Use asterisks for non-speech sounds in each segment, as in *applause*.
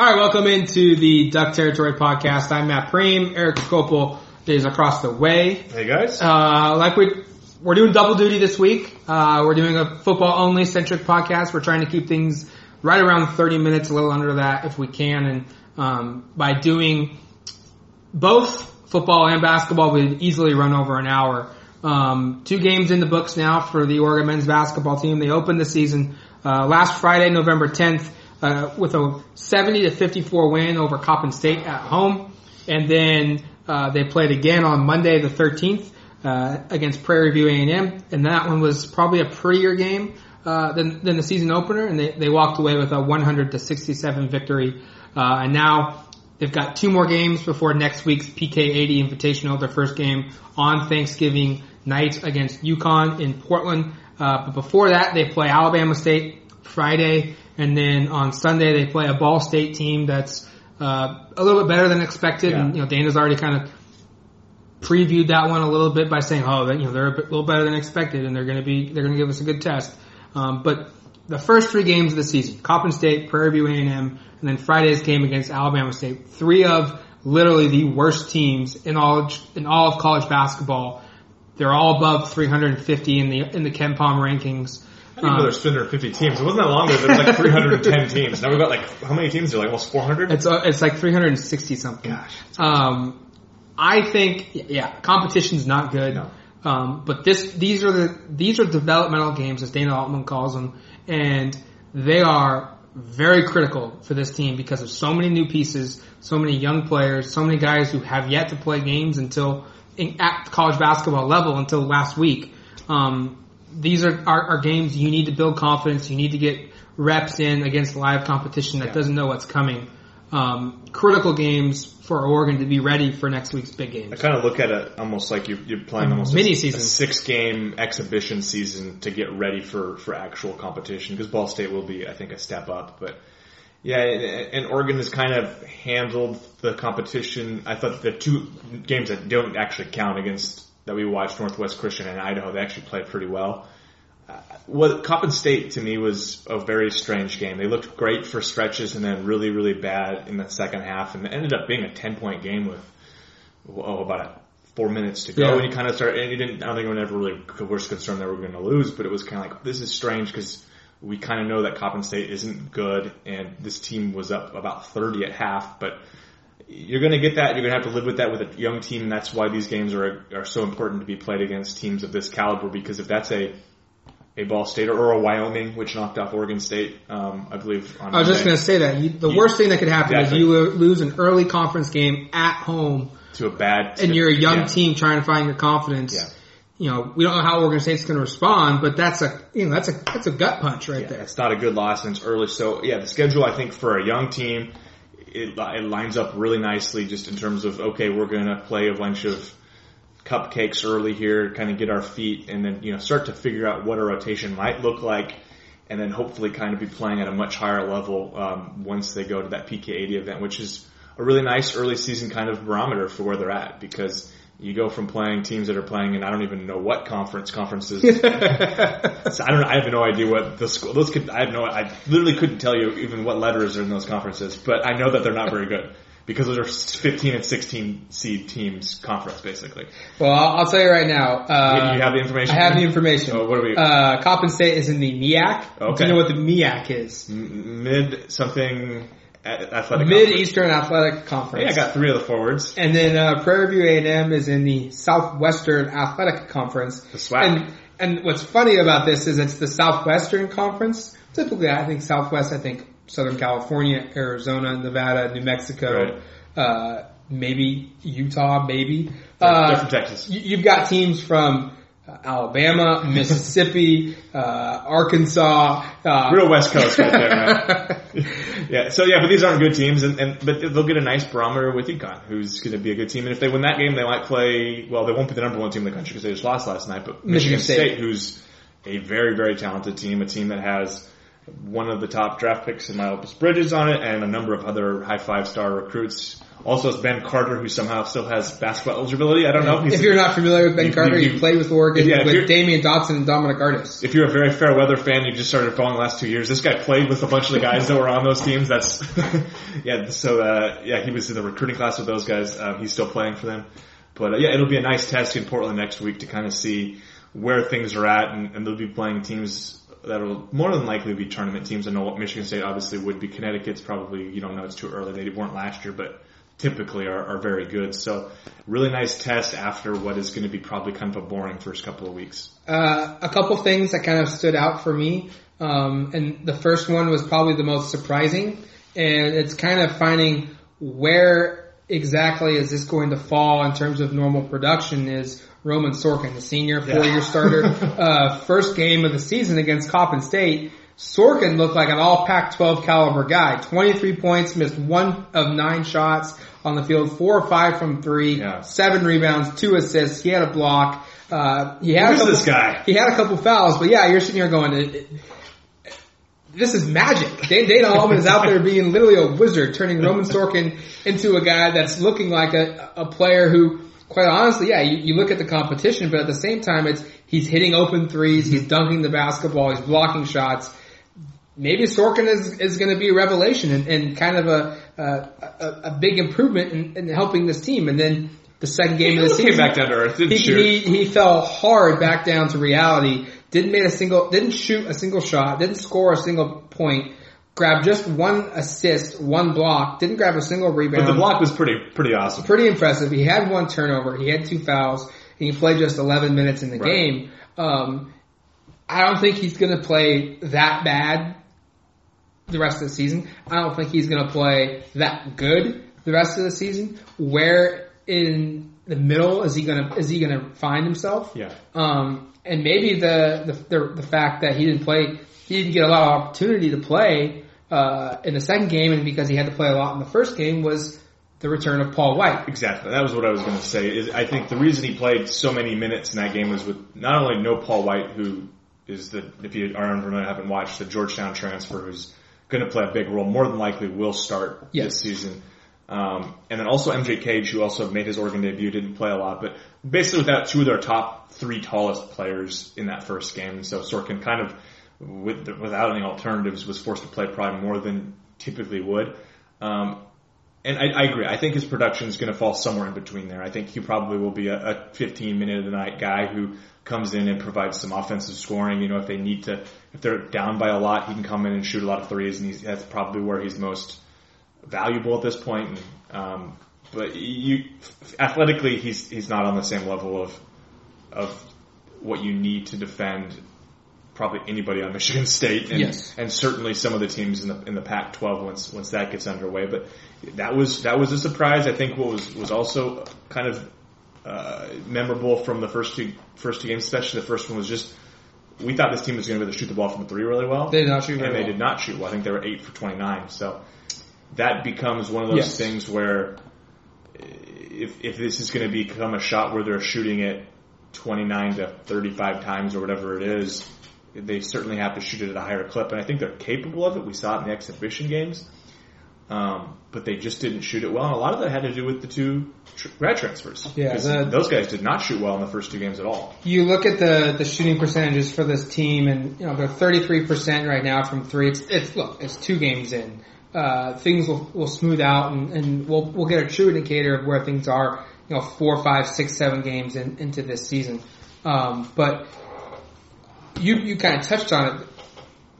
All right, welcome into the Duck Territory podcast. I'm Matt Prehm. Eric Skopil is across the way. Hey guys. Uh, like we, we're doing double duty this week. Uh, we're doing a football only centric podcast. We're trying to keep things right around 30 minutes, a little under that if we can. And, um, by doing both football and basketball, we'd easily run over an hour. Um, two games in the books now for the Oregon men's basketball team. They opened the season, uh, last Friday, November 10th uh, with a 70 to 54 win over Coppin State at home, and then uh, they played again on Monday the 13th uh, against Prairie View A&M, and that one was probably a prettier game uh, than than the season opener, and they they walked away with a 100 to 67 victory, uh, and now. They've got two more games before next week's PK80 Invitational, their first game on Thanksgiving night against UConn in Portland. Uh, but before that, they play Alabama State Friday and then on Sunday they play a Ball State team that's uh, a little bit better than expected. Yeah. And you know Dana's already kind of previewed that one a little bit by saying, oh, you know they're a bit, little better than expected, and they're going to be they're going to give us a good test. Um, but the first three games of the season, Coppin State, Prairie View A&M, and then Friday's game against Alabama State, three of literally the worst teams in all in all of college basketball. They're all above 350 in the in the KenPom rankings. I think um, there's 350 teams. It wasn't that long ago. There was like 310 *laughs* teams. Now we've got like how many teams? Are like almost 400. It's uh, it's like 360 something. Gosh. Um, I think yeah, competition's not good. No. Um, but this these are the these are developmental games as Dana Altman calls them, and they are very critical for this team because of so many new pieces, so many young players, so many guys who have yet to play games until in, at college basketball level until last week. Um, these are, are, are, games you need to build confidence. You need to get reps in against live competition that yeah. doesn't know what's coming. Um, critical games for Oregon to be ready for next week's big games. I kind of look at it almost like you're, you're playing almost mini a, season, six game exhibition season to get ready for, for actual competition because Ball State will be, I think, a step up. But yeah, and, and Oregon has kind of handled the competition. I thought the two games that don't actually count against that we watched Northwest Christian and Idaho, they actually played pretty well. Uh, what Coppin State to me was a very strange game. They looked great for stretches and then really, really bad in the second half, and it ended up being a ten point game with oh about a, four minutes to go. Yeah. And you kind of start, and you didn't. I don't think we were ever really was concerned that we were going to lose, but it was kind of like this is strange because we kind of know that Coppin State isn't good, and this team was up about thirty at half, but you're going to get that. You're going to have to live with that with a young team. And that's why these games are are so important to be played against teams of this caliber. Because if that's a a Ball State or a Wyoming, which knocked off Oregon State, um, I believe. I was just going to say that you, the you, worst thing that could happen exactly. is you lose an early conference game at home to a bad, team and you're a young yeah. team trying to find your confidence. Yeah. You know, we don't know how Oregon State's going to respond, but that's a you know that's a that's a gut punch right yeah, there. It's not a good loss and it's early. So yeah, the schedule I think for a young team it, it lines up really nicely just in terms of, okay, we're going to play a bunch of cupcakes early here, kind of get our feet and then, you know, start to figure out what a rotation might look like and then hopefully kind of be playing at a much higher level, um, once they go to that PK80 event, which is a really nice early season kind of barometer for where they're at because you go from playing teams that are playing and I don't even know what conference conferences. *laughs* *laughs* so I don't. I have no idea what the school. Those could. I have no. I literally couldn't tell you even what letters are in those conferences. But I know that they're not very good because those are 15 and 16 seed teams conference basically. Well, I'll, I'll tell you right now. Uh, you have the information. I have the information. Oh, what are we? Uh, Coppin State is in the MEAC. Okay. Do you know what the MEAC is? M- mid something athletic Mid Eastern Athletic Conference. Yeah, I got three of the forwards. And then uh, Prairie View A&M is in the Southwestern Athletic Conference. The SWAC. And and what's funny about this is it's the Southwestern Conference. Typically, I think Southwest. I think Southern California, Arizona, Nevada, New Mexico, right. uh, maybe Utah, maybe. Uh, from Texas. You've got teams from Alabama, *laughs* Mississippi, uh, Arkansas, uh, real West Coast right there, man. *laughs* yeah. So yeah, but these aren't good teams, and, and but they'll get a nice barometer with UConn, who's going to be a good team. And if they win that game, they might play. Well, they won't be the number one team in the country because they just lost last night. But Michigan, Michigan State. State, who's a very very talented team, a team that has one of the top draft picks in Miles Bridges on it, and a number of other high five star recruits Also, it's Ben Carter, who somehow still has basketball eligibility. I don't know. He's- If you're not familiar with Ben You- Carter, you- you, played with Oregon Yeah, with Damyean Dotson and Dominic Artis. if you're a very fair weather fan, you just started following the last two years. This guy played with a bunch of the guys that were on those teams. That's *laughs* yeah. So uh, yeah, he was in the recruiting class with those guys. Um, he's still playing for them. But uh, yeah, it'll be a nice test in Portland next week to kind of see where things are at, and, and they'll be playing teams that will more than likely be tournament teams. I know what Michigan State obviously would be. Connecticut's probably you don't know it's too early. They weren't last year, but typically are, are very good. So really nice test after what is going to be probably kind of a boring first couple of weeks. Uh, a couple things that kind of stood out for me, um, and the first one was probably the most surprising, and it's kind of finding where exactly is this going to fall in terms of normal production is Roman Sorkin, the senior four-year starter, *laughs* uh, first game of the season against Coppin State. Sorkin looked like an all Pac-12 caliber guy. 23 points, missed one of nine shots on the field, four or five from three, Yeah. seven rebounds, two assists. He had a block. Uh, he had Who a couple, this guy? He had a couple fouls, but yeah, you're sitting here going, "It- it- this is magic. *laughs* Dana Dana Altman is out there being literally a wizard, turning Roman Sorkin into a guy that's looking like a, a player who, quite honestly, yeah, you, you look at the competition, but at the same time, it's he's hitting open threes, he's dunking the basketball, he's blocking shots. Maybe Sorkin is, is going to be a revelation and, and kind of a, a, a, big improvement in, in helping this team. And then the second game of the season, came back down to earth, didn't he, shoot. he he fell hard back down to reality. Didn't make a single, didn't shoot a single shot, didn't score a single point. Grabbed just one assist, one block. Didn't grab a single rebound. but the block was pretty pretty awesome. pretty impressive. He had one turnover. He had two fouls, and he played just 11 minutes in the Right. game. Um, I don't think he's going to play that bad the rest of the season. I don't think he's going to play that good the rest of the season. Where in the middle is he going to is he going to find himself? Yeah. Um, and maybe the, the the the fact that he didn't play, he didn't get a lot of opportunity to play uh, in the second game, and because he had to play a lot in the first game was the return of Paul White. Exactly. That was what I was going to say. Is I think the reason he played so many minutes in that game was with not only no Paul White, who is the if you are unfamiliar, haven't watched the Georgetown transfer, who's going to play a big role. More than likely, will start Yes. this season. Um, and then also MJ Cage, who also made his Oregon debut, didn't play a lot, but basically without two of their top three tallest players in that first game. So Sorkin kind of, with, without any alternatives, was forced to play probably more than typically would. Um, and I, I agree. I think his production is going to fall somewhere in between there. I think he probably will be a, a 15 minute of the night guy who comes in and provides some offensive scoring. You know, if they need to, if they're down by a lot, he can come in and shoot a lot of threes, and he's, that's probably where he's most valuable at this point. And, um, but you, athletically, he's he's not on the same level of of what you need to defend probably anybody on *laughs* Michigan State, and, Yes. and certainly some of the teams in the in the Pac-12 once once that gets underway. But that was that was a surprise. I think what was was also kind of uh, memorable from the first two first two games, especially the first one was just we thought this team was going to be able to shoot the ball from the three really well. They did not shoot and they well. did not shoot well. I think they were eight for 29. So that becomes one of those Yes. things where if if this is going to become a shot where they're shooting it 29 to 35 times or whatever it is, they certainly have to shoot it at a higher clip, and I think they're capable of it. We saw it in the exhibition games, um, but they just didn't shoot it well, and a lot of that had to do with the two tr- grad transfers. Yeah, the- those guys did not shoot well in the first two games at all. You look at the the shooting percentages for this team, and you know they're 33 percent right now from three. It's it's look, it's two games in. Uh, things will, will smooth out, and, and we'll we'll get a true indicator of where things are. You know, four, five, six, seven games in, into this season. Um, but you you kind of touched on it.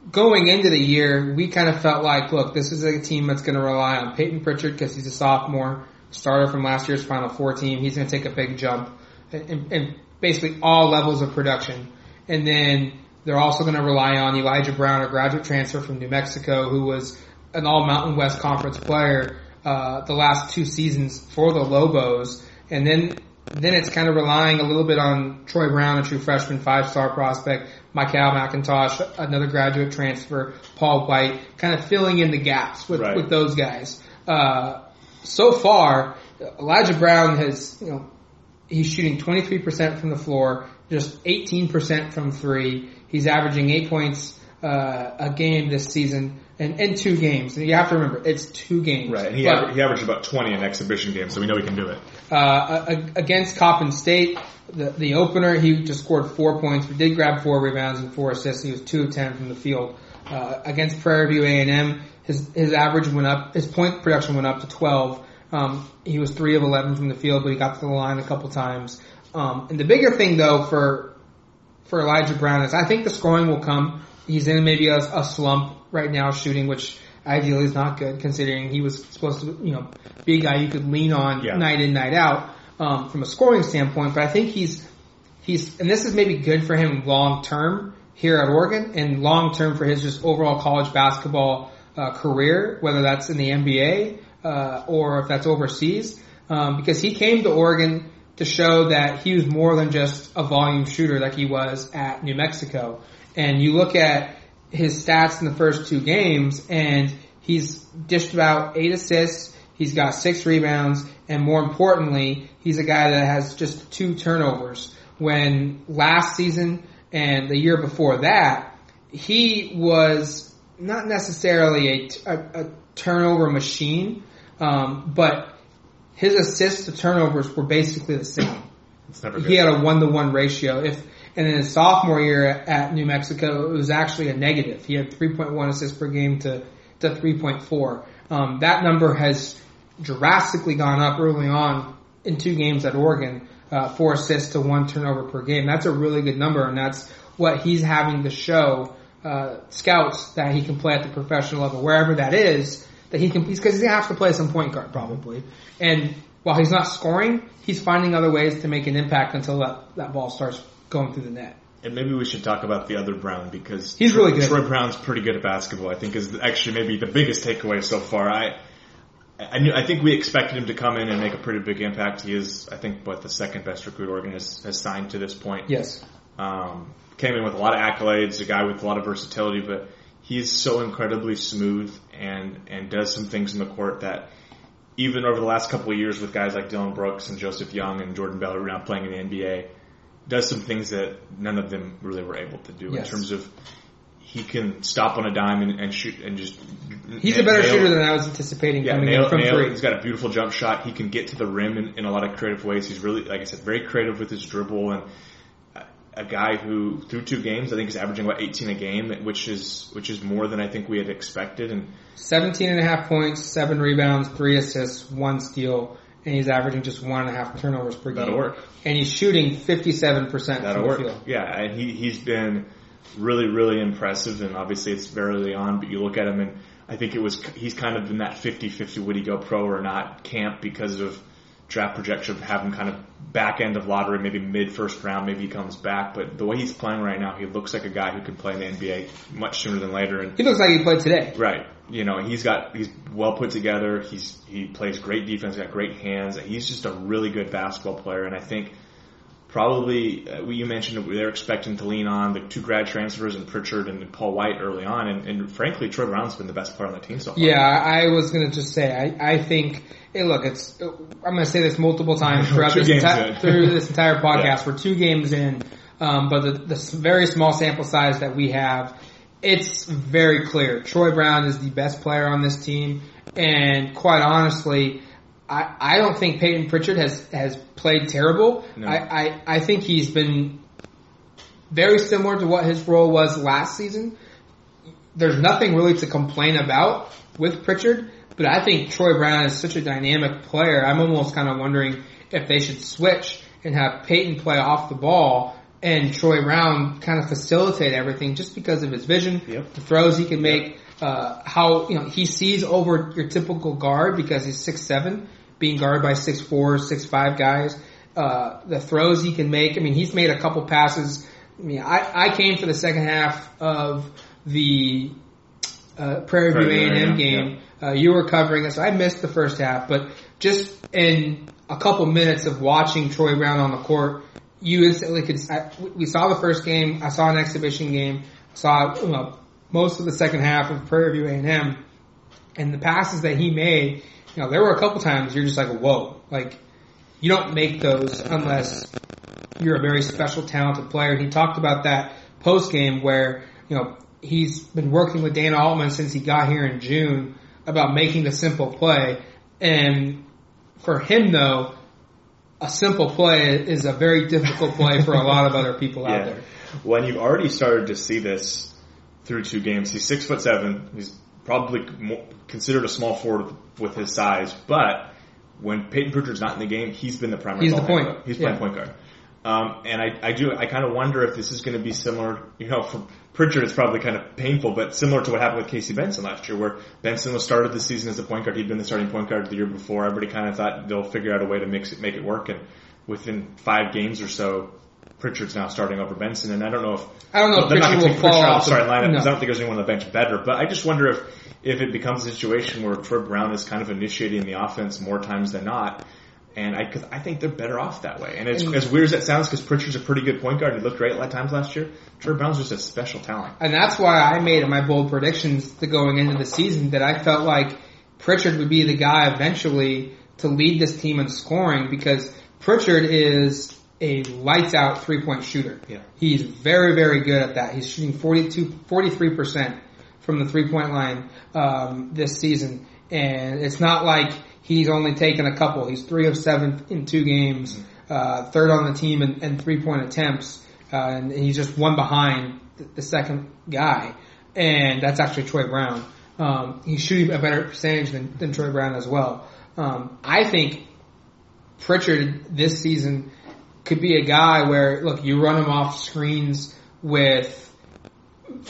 Going into the year, we kind of felt like, look, this is a team that's going to rely on Peyton Pritchard because he's a sophomore starter from last year's Final Four team. He's going to take a big jump in, in basically all levels of production. And then they're also going to rely on Elijah Brown, a graduate transfer from New Mexico, who was an All Mountain West Conference player uh, the last two seasons for the Lobos. And then then it's kind of relying a little bit on Troy Brown, a true freshman five star prospect, MiKyle McIntosh, another graduate transfer, Paul White, kind of filling in the gaps with, Right. with those guys. Uh, so far, Elijah Brown has, you know, he's shooting 23% from the floor, just 18% from three. He's averaging eight points uh, a game this season, and in two games. And you have to remember, it's two games. Right, and he, But- aver- he averaged about 20 in exhibition games, so we know he can do it. uh, against Coppin State, the, the opener, he just scored four points. We did grab four rebounds and four assists. He was two of ten from the field. Uh, against Prairie View A&M, his his average went up. His point production went up to twelve. Um, he was three of eleven from the field, but he got to the line a couple times. Um, and the bigger thing though for for Elijah Brown is I think the scoring will come. He's in maybe a, a slump right now shooting, which ideally is not good considering he was supposed to, you know, be a guy you could lean on Yeah. night in, night out, um, from a scoring standpoint. But I think he's, he's, and this is maybe good for him long term here at Oregon and long term for his just overall college basketball, uh, career, whether that's in the NBA, uh, or if that's overseas. Um, because he came to Oregon to show that he was more than just a volume shooter like he was at New Mexico. And you look at his stats in the first two games and he's dished about eight assists, he's got six rebounds, and more importantly, he's a guy that has just two turnovers. When last season and the year before that, he was not necessarily a turnover machine, um, but his assists to turnovers were basically the same. It's never good. He had a one to one ratio. If and in his sophomore year at, New Mexico, it was actually a negative. He had 3.1 assists per game to to 3.4. Um, that number has drastically gone up early on in two games at Oregon. Uh, four assists to one turnover per game. That's a really good number, and that's what he's having to show uh, scouts that he can play at the professional level, wherever that is. That he can, because he's gonna have to play some point guard probably. And while he's not scoring, he's finding other ways to make an impact until that, that ball starts going through the net. And maybe we should talk about the other Brown because He's really good. Troy Brown's pretty good at basketball. I think is actually maybe the biggest takeaway so far. I I knew I think we expected him to come in and make a pretty big impact. He is I think what the second best recruit Oregon has, has signed to this point. Yes. Um, came in with a lot of accolades, a guy with a lot of versatility, but he's so incredibly smooth and and does some things in the court that even over the last couple of years with guys like Dillon Brooks and Joseph Young and Jordan Bell who are now playing in the NBA, does some things that none of them really were able to do Yes. in terms of he can stop on a dime and, and shoot and just He's a better shooter than I was anticipating yeah, coming nail, in from nail, three. He's got a beautiful jump shot. He can get to the rim in, in a lot of creative ways. He's really, like I said, very creative with his dribble and a- a guy who through two games I think is averaging about 18 a game, which is which is more than I think we had expected. And 17 and a half points, seven rebounds, three assists, one steal, and he's averaging just one and a half turnovers per game. that'll work. And he's shooting 57% That'll work. field. Yeah, and he he's been really really impressive. And obviously it's very early on, but you look at him and I think it was he's kind of in that 50-50 would he go pro or not camp because of draft projection of having kind of back end of lottery, maybe mid first round, maybe he comes back. But the way he's playing right now, he looks like a guy who could play in the NBA much sooner than later. And He looks like he played today. right, you know, he's got he's well put together. He's he plays great defense, got great hands. He's just a really good basketball player, and I think. Probably, uh, you mentioned they're expecting to lean on the two grad transfers and Pritchard and Paul White early on, and, and frankly, Troy Brown's been the best player on the team so far. Yeah, I was gonna just say, I, I think, hey look, it's, I'm gonna say this multiple times *laughs* throughout this, enti- through this entire *laughs* podcast. Yeah. We're two games in, um, but the, the very small sample size that we have, it's very clear. Troy Brown is the best player on this team, and quite honestly, I, I don't think Peyton Pritchard has, has played terrible. No. I, I, I think he's been very similar to what his role was last season there's nothing really to complain about with Pritchard, but I think Troy Brown is such a dynamic player. I'm almost kind of wondering if they should switch and have Peyton play off the ball and Troy Brown kind of facilitate everything just because of his vision, Yep. the throws he can make, uh, how, you know, he sees over your typical guard because he's six seven, being guarded by six four, six five guys. Uh, the throws he can make. I mean, he's made a couple passes. I mean, I, I came for the second half of the uh, Prairie View A&M A&M, game. Uh, you were covering it, so I missed the first half. But just in a couple minutes of watching Troy Brown on the court, you instantly could. I, we saw the first game. I saw an exhibition game. Saw you know, most of the second half of Prairie View A&M, and the passes that he made. You know, there were a couple times you're just like, whoa, like you don't make those unless you're a very special, talented player. And he talked about that post game where, you know, he's been working with Dan Altman since he got here in June about making the simple play. And for him though, a simple play is a very difficult play for a lot of other people out there. When you've already started to see this through two games, he's six foot seven. He's probably considered a small forward with his size, but when Peyton Pritchard's not in the game, he's been the primary. He's the ball point. handler. He's playing Yeah. point guard. Um, and I, I do, I kind of wonder if this is going to be similar, you know, for Pritchard it's probably kind of painful, but similar to what happened with Casey Benson last year, where Benson was started the season as a point guard. He'd been the starting point guard the year before. Everybody kind of thought they'll figure out a way to mix it, make it work. And within five games or so, Pritchard's now starting over Benson. And I don't know if, I don't know if they're not going to take Pritchard off off the the- starting lineup because no. I don't think there's anyone on the bench better. But I just wonder if, if it becomes a situation where Troy Brown is kind of initiating the offense more times than not. And I, cause I think they're better off that way. And as, And- as weird as that sounds, because Pritchard's a pretty good point guard and he looked great a lot of times last year, Troy Brown's just a special talent. And that's why I made my bold predictions to going into the season that I felt like Pritchard would be the guy eventually to lead this team in scoring because Pritchard is a lights out three point shooter. Yeah. He's very, very good at that. He's shooting 42, 43% from the three point line, um, this season. And it's not like he's only taken a couple. He's three of seven in two games, uh, third on the team in, in three point attempts. Uh, and he's just one behind the, the second guy. And that's actually Troy Brown. Um, he's shooting a better percentage than, than Troy Brown as well. Um, I think Pritchard this season could be a guy where look you run him off screens with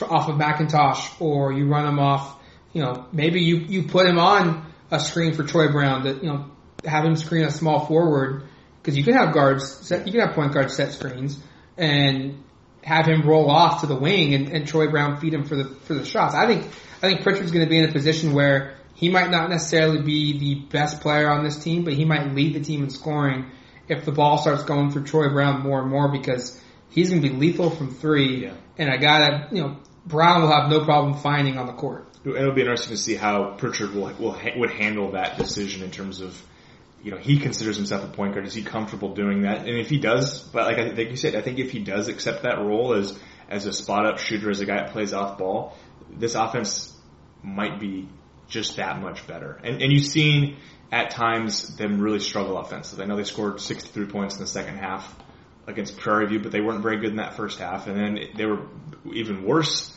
off of McIntosh or you run him off you know maybe you you put him on a screen for Troy Brown that you know have him screen a small forward because you can have guards set, you can have point guards set screens and have him roll off to the wing and, and Troy Brown feed him for the for the shots. I think I think Pritchard's going to be in a position where he might not necessarily be the best player on this team, but he might lead the team in scoring if the ball starts going through Troy Brown more and more because he's going to be lethal from three Yeah. and a guy that you know Brown will have no problem finding on the court. It'll be interesting to see how Pritchard will, will would handle that decision in terms of, you know, he considers himself a point guard. Is he comfortable doing that? And if he does, but like I think you said, I think if he does accept that role as as a spot up shooter, as a guy that plays off ball, this offense might be just that much better. And and you've seen at times them really struggle offensively. I know they scored 63 points in the second half against Prairie View, but they weren't very good in that first half. And then they were even worse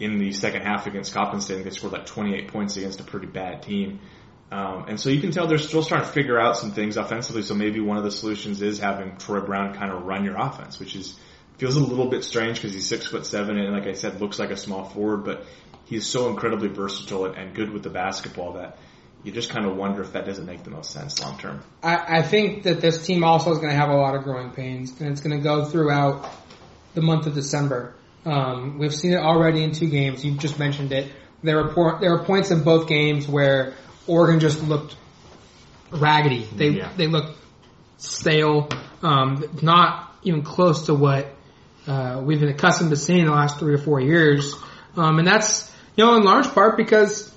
in the second half against Coppin State. They scored like 28 points against a pretty bad team. Um, and so you can tell they're still trying to figure out some things offensively. So maybe one of the solutions is having Troy Brown kind of run your offense, which is feels a little bit strange because he's six foot seven and like I said, looks like a small forward, but he's so incredibly versatile and, and good with the basketball that you just kind of wonder if that doesn't make the most sense long term. I, I think that this team also is going to have a lot of growing pains, and it's going to go throughout the month of December. Um, we've seen it already in two games. You just mentioned it. There were por- there were points in both games where Oregon just looked raggedy. They Yeah. they looked stale, um, not even close to what uh, we've been accustomed to seeing the last three or four years. Um, and that's you know in large part because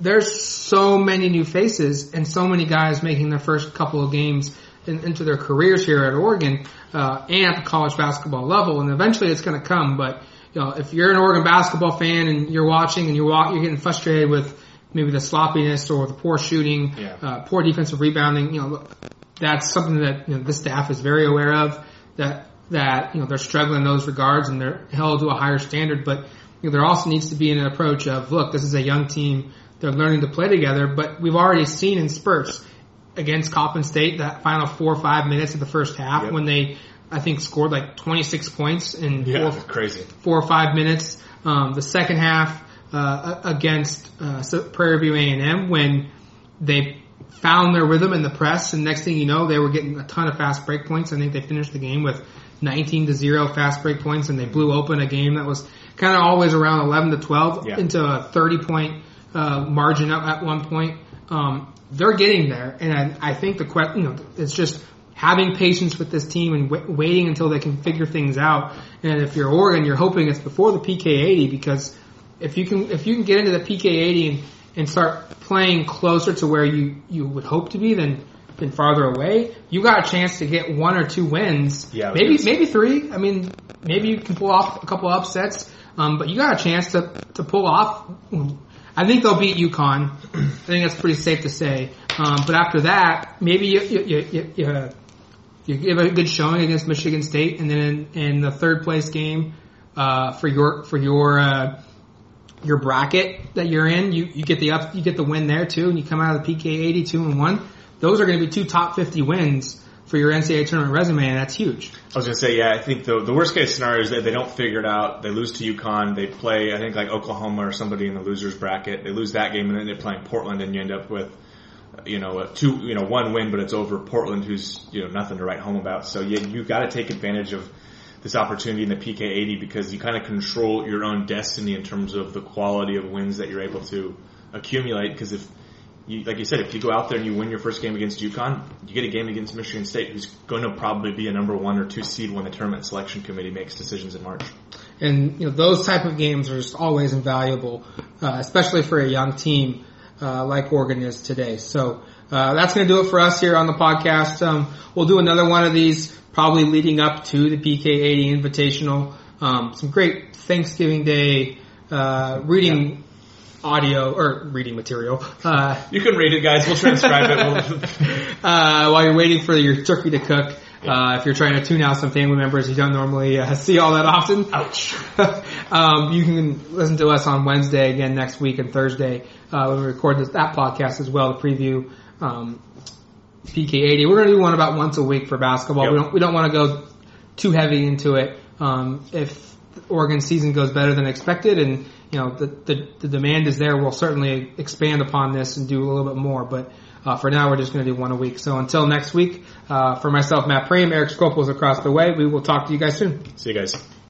there's so many new faces and so many guys making their first couple of games in, into their careers here at Oregon uh, and at the college basketball level, and eventually it's going to come. But you know, if you're an Oregon basketball fan and you're watching and you're you're getting frustrated with maybe the sloppiness or the poor shooting, Yeah. uh, poor defensive rebounding, you know, that's something that you know, the staff is very aware of. That that you know they're struggling in those regards and they're held to a higher standard, but you know, there also needs to be an approach of look, this is a young team. They're learning to play together, but we've already seen in spurts against Coppin State that final four or five minutes of the first half Yep. when they, I think, scored like 26 points in four, crazy. four or five minutes. Um, the second half uh, against uh, Prairie View A&M when they found their rhythm in the press, and next thing you know, they were getting a ton of fast break points. I think they finished the game with 19 to zero fast break points, and they blew open a game that was kind of always around 11 to 12 Yeah. into a 30 point uh, margin up at one point. Um, they're getting there, and I, I think the question, you know it's just having patience with this team and w- waiting until they can figure things out. And if you're Oregon, you're hoping it's before the PK 80 because if you can if you can get into the PK 80 and, and start playing closer to where you, you would hope to be than than farther away, you got a chance to get one or two wins. Yeah, maybe maybe three. I mean, maybe you can pull off a couple upsets. Um, but you got a chance to to pull off. I think they'll beat UConn. I think that's pretty safe to say. Um, but after that, maybe you you, you, you, you, give a good showing against Michigan State, and then in, in the third place game uh, for your for your uh, your bracket that you're in, you, you get the up you get the win there too, and you come out of the PK 82 and one. Those are going to be two top 50 wins for your NCAA tournament resume, and that's huge. I was gonna say, yeah, I think the the worst case scenario is that they don't figure it out. They lose to UConn. They play, I think, like Oklahoma or somebody in the losers bracket. They lose that game, and then they're playing Portland, and you end up with, you know, a two, you know, one win, but it's over Portland, who's you know nothing to write home about. So you you got to take advantage of this opportunity in the PK 80 because you kind of control your own destiny in terms of the quality of wins that you're able to accumulate. Because if you, like you said, if you go out there and you win your first game against UConn, you get a game against Michigan State, who's going to probably be a number one or two seed when the tournament selection committee makes decisions in March. And you know those type of games are just always invaluable, uh, especially for a young team uh, like Oregon is today. So uh, that's going to do it for us here on the podcast. Um, we'll do another one of these probably leading up to the PK80 Invitational. Um, some great Thanksgiving Day uh, reading. Yeah audio or reading material. Uh, you can read it, guys. We'll transcribe it. *laughs* *laughs* uh, while you're waiting for your turkey to cook, uh, if you're trying to tune out some family members you don't normally uh, see all that often. Ouch. *laughs* um, you can listen to us on Wednesday again next week and Thursday uh, when we record this, that podcast as well to preview um, PK80. We're going to do one about once a week for basketball. Yep. We don't we don't want to go too heavy into it. Um, if Oregon season goes better than expected and you know the, the, the demand is there, we'll certainly expand upon this and do a little bit more. But uh, for now, we're just going to do one a week. So until next week, uh, for myself, Matt Prehm, Eric Skopil is across the way. We will talk to you guys soon. See you guys.